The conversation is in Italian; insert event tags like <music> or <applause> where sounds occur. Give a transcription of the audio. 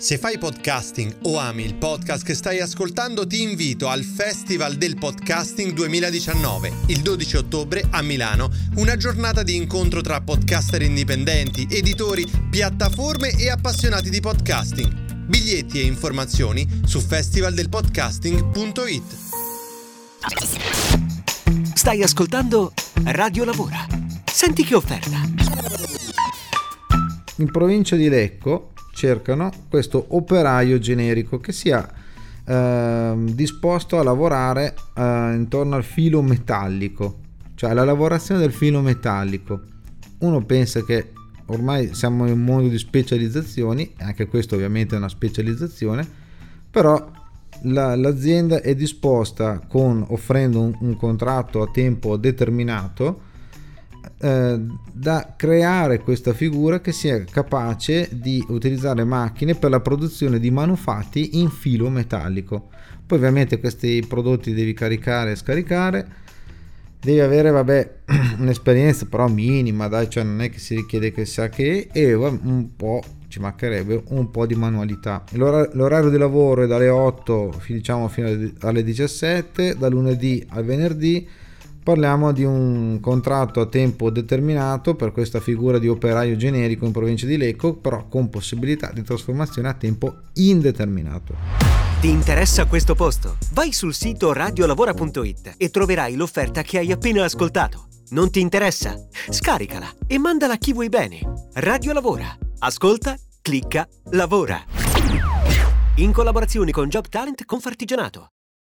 Se fai podcasting o ami il podcast che stai ascoltando, ti invito al Festival del Podcasting 2019, il 12 ottobre a Milano, una giornata di incontro tra podcaster indipendenti, editori, piattaforme e appassionati di podcasting. Biglietti e informazioni su festivaldelpodcasting.it. Stai ascoltando Radio Lavora. Senti che offerta. In provincia di Lecco cercano questo operaio generico che sia eh, disposto a lavorare eh, intorno al filo metallico, cioè alla lavorazione del filo metallico. Uno pensa che ormai siamo in un mondo di specializzazioni, anche questo ovviamente è una specializzazione, però la, l'azienda è disposta con offrendo un, un contratto a tempo determinato eh, da creare questa figura che sia capace di utilizzare macchine per la produzione di manufatti in filo metallico. Poi ovviamente questi prodotti devi caricare e scaricare, devi avere vabbè <clears throat> un'esperienza però minima, dai, cioè non è che si richiede che sa che e un po' ci mancherebbe un po' di manualità. L'ora- l'orario di lavoro è dalle 8 diciamo fino alle 17, da lunedì al venerdì Parliamo di un contratto a tempo determinato per questa figura di operaio generico in provincia di Lecco, però con possibilità di trasformazione a tempo indeterminato. Ti interessa questo posto? Vai sul sito radiolavora.it e troverai l'offerta che hai appena ascoltato. Non ti interessa? Scaricala e mandala a chi vuoi bene. Radio Lavora. Ascolta, clicca, lavora. In collaborazione con Job Talent Confartigianato.